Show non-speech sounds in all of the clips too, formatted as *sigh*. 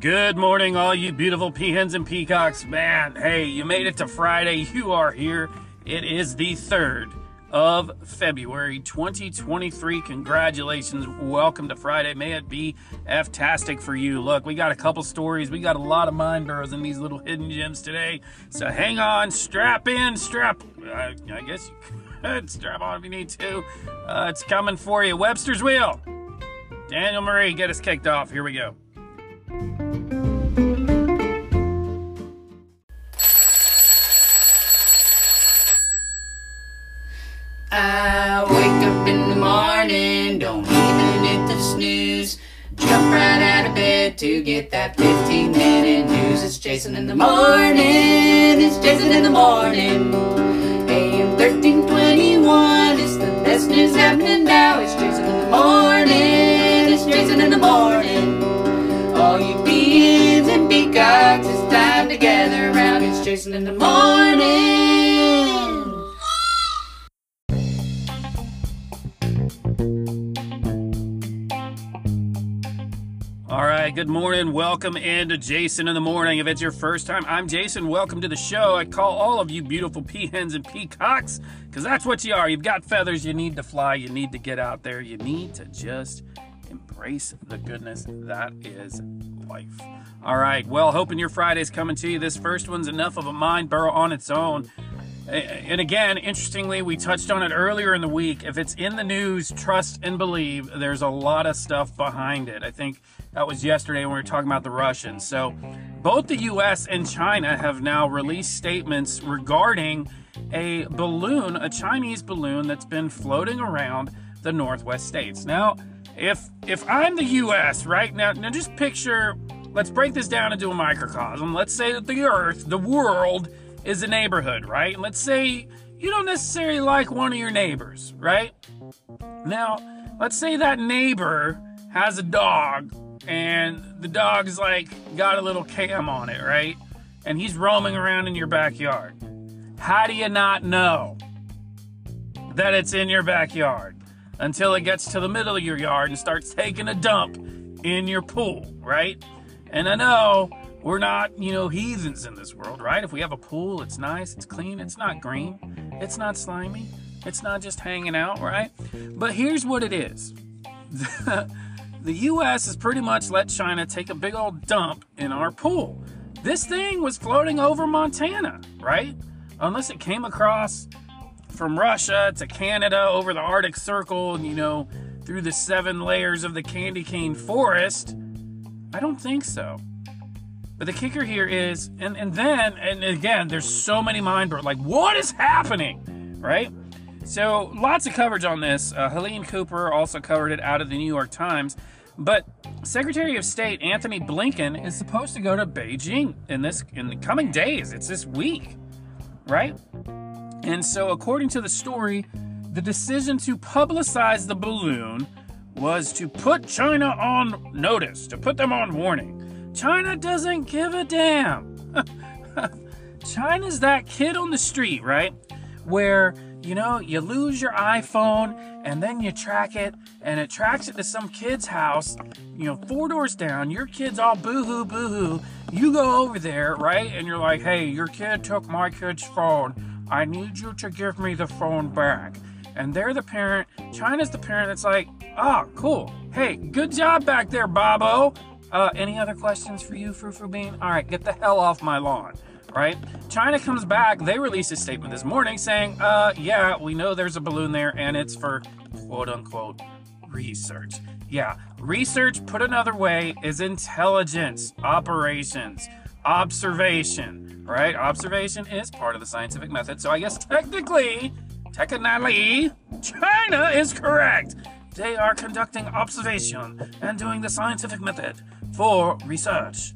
Good morning, all you beautiful peahens and peacocks. Man, hey, you made it to Friday. You are here. It is the 3rd of February 2023. Congratulations. Welcome to Friday. May it be F-tastic for you. Look, we got a couple stories. We got a lot of mind burrows in these little hidden gems today. So hang on, strap in, strap. Uh, I guess you could *laughs* strap on if you need to. Uh, it's coming for you. Webster's Wheel. Daniel Marie, get us kicked off. Here we go. To get that 15 minute news. It's Jason in the morning, it's Jason in the morning. AM 1321, it's the best news happening now. It's Jason in the morning, it's Jason in the morning. All you beans and peacocks, it's time to gather around. It's Jason in the morning. Right, good morning. Welcome into Jason in the Morning. If it's your first time, I'm Jason. Welcome to the show. I call all of you beautiful peahens and peacocks because that's what you are. You've got feathers. You need to fly. You need to get out there. You need to just embrace the goodness that is life. All right, well, hoping your Friday's coming to you. This first one's enough of a mind burrow on its own. And again, interestingly, we touched on it earlier in the week. If it's in the news, trust and believe there's a lot of stuff behind it. I think that was yesterday when we were talking about the Russians. So, both the US and China have now released statements regarding a balloon, a Chinese balloon that's been floating around the Northwest states. Now, if if I'm the US right now, now just picture let's break this down into a microcosm. Let's say that the earth, the world is a neighborhood, right? And let's say you don't necessarily like one of your neighbors, right? Now, let's say that neighbor has a dog and the dog's like got a little cam on it, right? And he's roaming around in your backyard. How do you not know that it's in your backyard until it gets to the middle of your yard and starts taking a dump in your pool, right? And I know we're not, you know, heathens in this world, right? If we have a pool, it's nice, it's clean, it's not green, it's not slimy, it's not just hanging out, right? But here's what it is. *laughs* the US has pretty much let China take a big old dump in our pool. This thing was floating over Montana, right? Unless it came across from Russia to Canada over the Arctic Circle and, you know, through the seven layers of the candy cane forest. I don't think so. But the kicker here is, and, and then, and again, there's so many mind burn. Like, what is happening? Right? So, lots of coverage on this. Uh, Helene Cooper also covered it out of the New York Times. But Secretary of State Antony Blinken is supposed to go to Beijing in this in the coming days. It's this week, right? And so, according to the story, the decision to publicize the balloon was to put China on notice, to put them on warning. China doesn't give a damn. *laughs* China's that kid on the street, right? Where, you know, you lose your iPhone and then you track it and it tracks it to some kid's house, you know, four doors down. Your kid's all boo hoo, boo hoo. You go over there, right? And you're like, hey, your kid took my kid's phone. I need you to give me the phone back. And they're the parent. China's the parent that's like, oh, cool. Hey, good job back there, Bobo. Uh, any other questions for you, Frou Bean? All right, get the hell off my lawn, right? China comes back. They released a statement this morning saying, uh, yeah, we know there's a balloon there and it's for quote unquote research. Yeah, research, put another way, is intelligence, operations, observation, right? Observation is part of the scientific method. So I guess technically, technically, China is correct. They are conducting observation and doing the scientific method for research.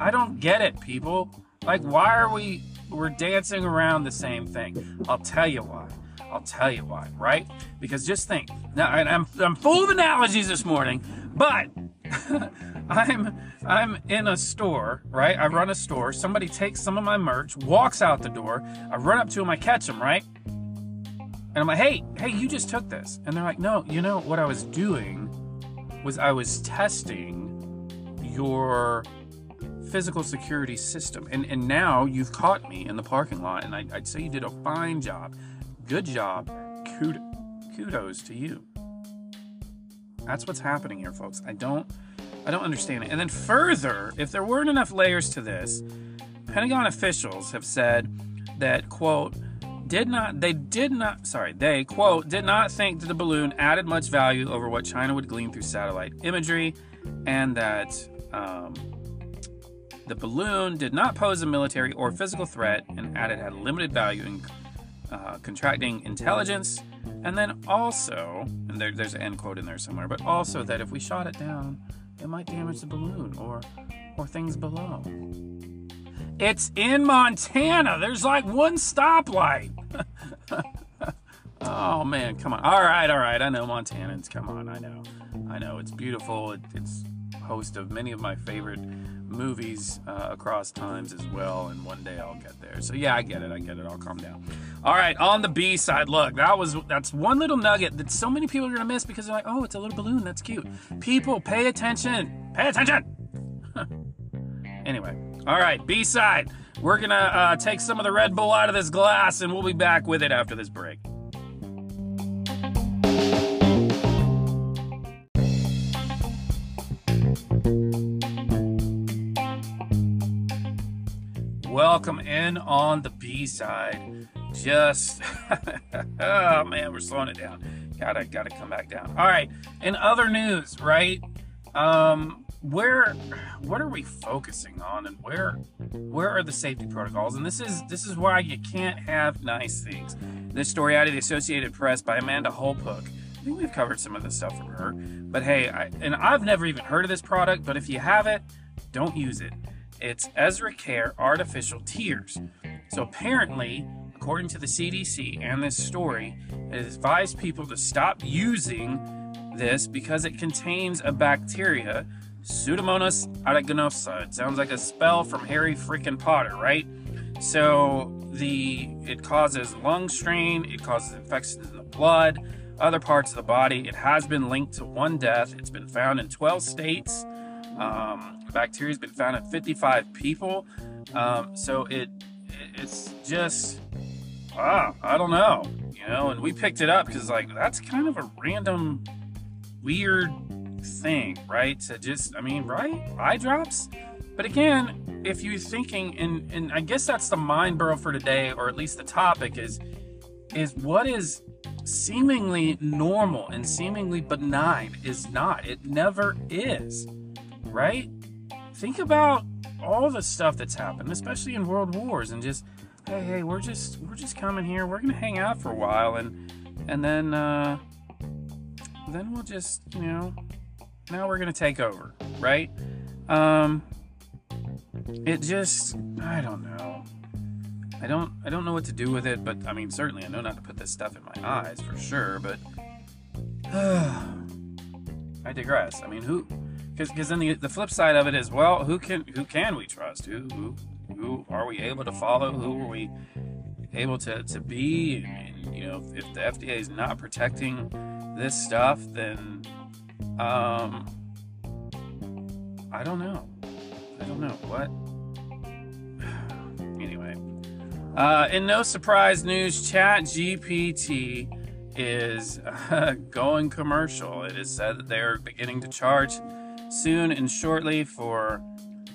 I don't get it, people. Like, why are we we're dancing around the same thing? I'll tell you why. I'll tell you why, right? Because just think. Now, I'm I'm full of analogies this morning, but *laughs* I'm I'm in a store, right? I run a store. Somebody takes some of my merch, walks out the door. I run up to him, I catch him, right? And I'm like, hey, hey, you just took this. And they're like, no, you know, what I was doing was I was testing your physical security system. And and now you've caught me in the parking lot, and I, would say you did a fine job. Good job. Kudos to you. That's what's happening here, folks. I don't I don't understand it. And then further, if there weren't enough layers to this, Pentagon officials have said that quote did not they did not sorry they quote did not think that the balloon added much value over what China would glean through satellite imagery, and that um, the balloon did not pose a military or physical threat, and added had limited value in uh, contracting intelligence, and then also and there, there's an end quote in there somewhere, but also that if we shot it down, it might damage the balloon or or things below. It's in Montana. There's like one stoplight. Oh man, come on. All right, all right. I know Montanans. Come on, I know. I know it's beautiful. It, it's host of many of my favorite movies uh, across times as well. And one day I'll get there. So yeah, I get it. I get it. I'll calm down. All right, on the B side, look, that was that's one little nugget that so many people are gonna miss because they're like, oh, it's a little balloon. That's cute. People, pay attention. Pay attention. *laughs* anyway. All right, B side. We're going to uh, take some of the Red Bull out of this glass and we'll be back with it after this break. Welcome in on the B side. Just, *laughs* oh man, we're slowing it down. Gotta, gotta come back down. All right, in other news, right? Um, where what are we focusing on and where where are the safety protocols? And this is this is why you can't have nice things. This story out of the associated press by amanda holpook i think we've covered some of this stuff from her. But hey I, and i've never even heard of this product but if you have it don't use it. It's EzriCare artificial tears. So apparently according to the cdc and this story it advised people to stop using this because it contains a bacteria Pseudomonas aeruginosa. It sounds like a spell from Harry freaking Potter, right? So the it causes lung strain, it causes infections in the blood, other parts of the body. It has been linked to one death. It's been found in 12 states. Um, bacteria has been found in 55 people. Um, so it it's just ah, I don't know, you know. And we picked it up because like that's kind of a random, weird thing, right? To just, I mean, right? Eye drops. But again, if you're thinking, and and I guess that's the mind burrow for today, or at least the topic is, is what is seemingly normal and seemingly benign is not. It never is, right? Think about all the stuff that's happened, especially in world wars, and just, hey, hey, we're just we're just coming here. We're gonna hang out for a while, and and then uh, then we'll just you know now we're gonna take over, right? Um, it just, I don't know. I don't, I don't know what to do with it, but I mean, certainly I know not to put this stuff in my eyes for sure, but *sighs* I digress. I mean, who? Because then the, the flip side of it is, well, who can who can we trust? Who who who are we able to follow? Who are we able to, to be? And, you know, if the FDA is not protecting this stuff, then um, I don't know. I don't know what. *sighs* anyway, uh, in no surprise news, Chat GPT is uh, *laughs* going commercial. It is said that they're beginning to charge soon and shortly for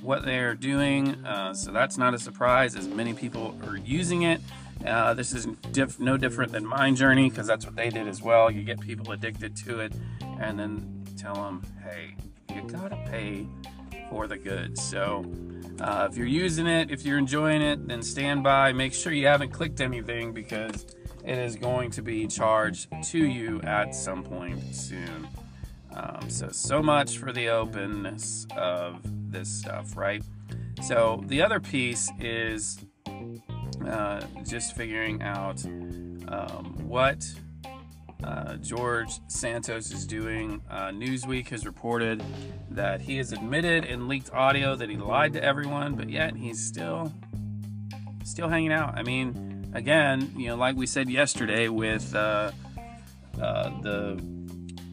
what they're doing. Uh, so that's not a surprise, as many people are using it. Uh, this is diff- no different than Midjourney because that's what they did as well. You get people addicted to it, and then tell them, hey, you gotta pay for the goods. So uh, if you're using it, if you're enjoying it, then stand by. Make sure you haven't clicked anything because it is going to be charged to you at some point soon. Um, so, so much for the openness of this stuff, right? So, the other piece is uh, just figuring out um, what uh, George Santos is doing. Uh, Newsweek has reported that he has admitted in leaked audio that he lied to everyone, but yet he's still still hanging out. I mean, again, you know, like we said yesterday with uh, uh the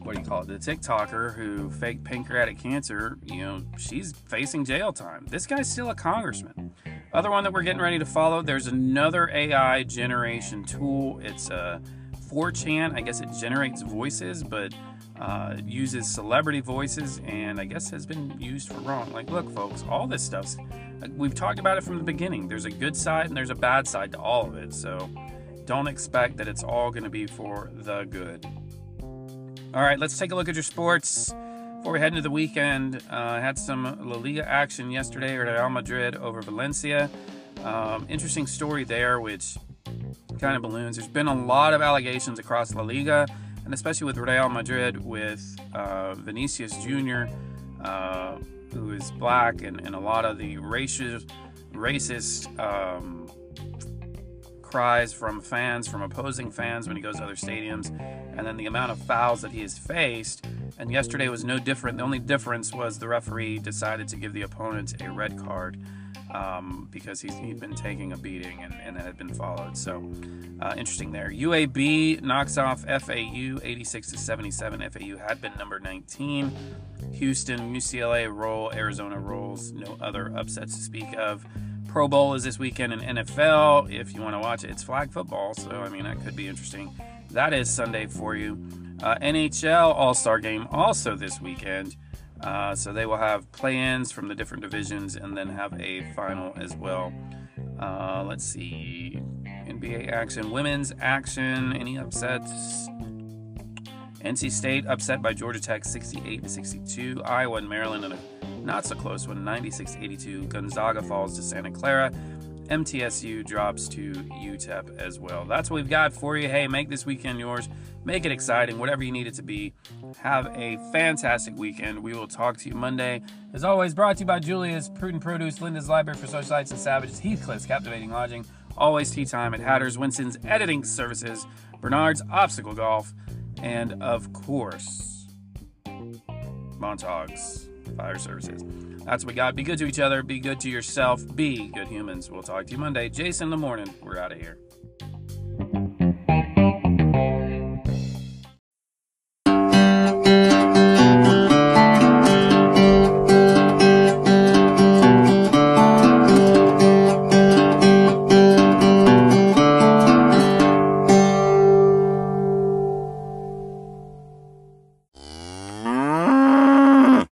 what do you call it? The TikToker who faked pancreatic cancer, you know, she's facing jail time. This guy's still a congressman. Other one that we're getting ready to follow, there's another AI generation tool. It's a 4chan. I guess it generates voices, but uh, uses celebrity voices and I guess has been used for wrong. Like, look, folks, all this stuff's, we've talked about it from the beginning. There's a good side and there's a bad side to all of it. So don't expect that it's all going to be for the good. All right, let's take a look at your sports. Before we head into the weekend, uh, had some La Liga action yesterday. Real Madrid over Valencia. Um, interesting story there, which kind of balloons. There's been a lot of allegations across La Liga, and especially with Real Madrid, with uh, Vinicius Jr., uh, who is black, and, and, a lot of the racist, racist um, cries from fans, from opposing fans when he goes to other stadiums, and then the amount of fouls that he has faced. And yesterday was no different. The only difference was the referee decided to give the opponent a red card um, because he's, he'd been taking a beating and, and had been followed. So uh, interesting there. UAB knocks off FAU 86 to 77. FAU had been number 19. Houston, UCLA roll. Arizona rolls. No other upsets to speak of. Pro Bowl is this weekend in NFL. If you want to watch it, it's flag football, so I mean that could be interesting. That is Sunday for you. Uh, NHL All Star Game also this weekend. Uh, so they will have play-ins from the different divisions and then have a final as well. Uh, let's see, NBA action, women's action. Any upsets? NC State upset by Georgia Tech 68 to 62. Iowa and Maryland in a not so close one, 96 82. Gonzaga falls to Santa Clara. MTSU drops to UTEP as well. That's what we've got for you. Hey, make this weekend yours. Make it exciting, whatever you need it to be. Have a fantastic weekend. We will talk to you Monday. As always, brought to you by Julia's Prudent Produce, Linda's Library for Socialites and Savages, Heathcliff's Captivating Lodging, Always Tea Time at Hatters, Winston's Editing Services, Bernard's Obstacle Golf, and of course, Montauk's Fire Services. That's what we got. Be good to each other. Be good to yourself. Be good humans. We'll talk to you Monday. Jason in the morning. We're out of here.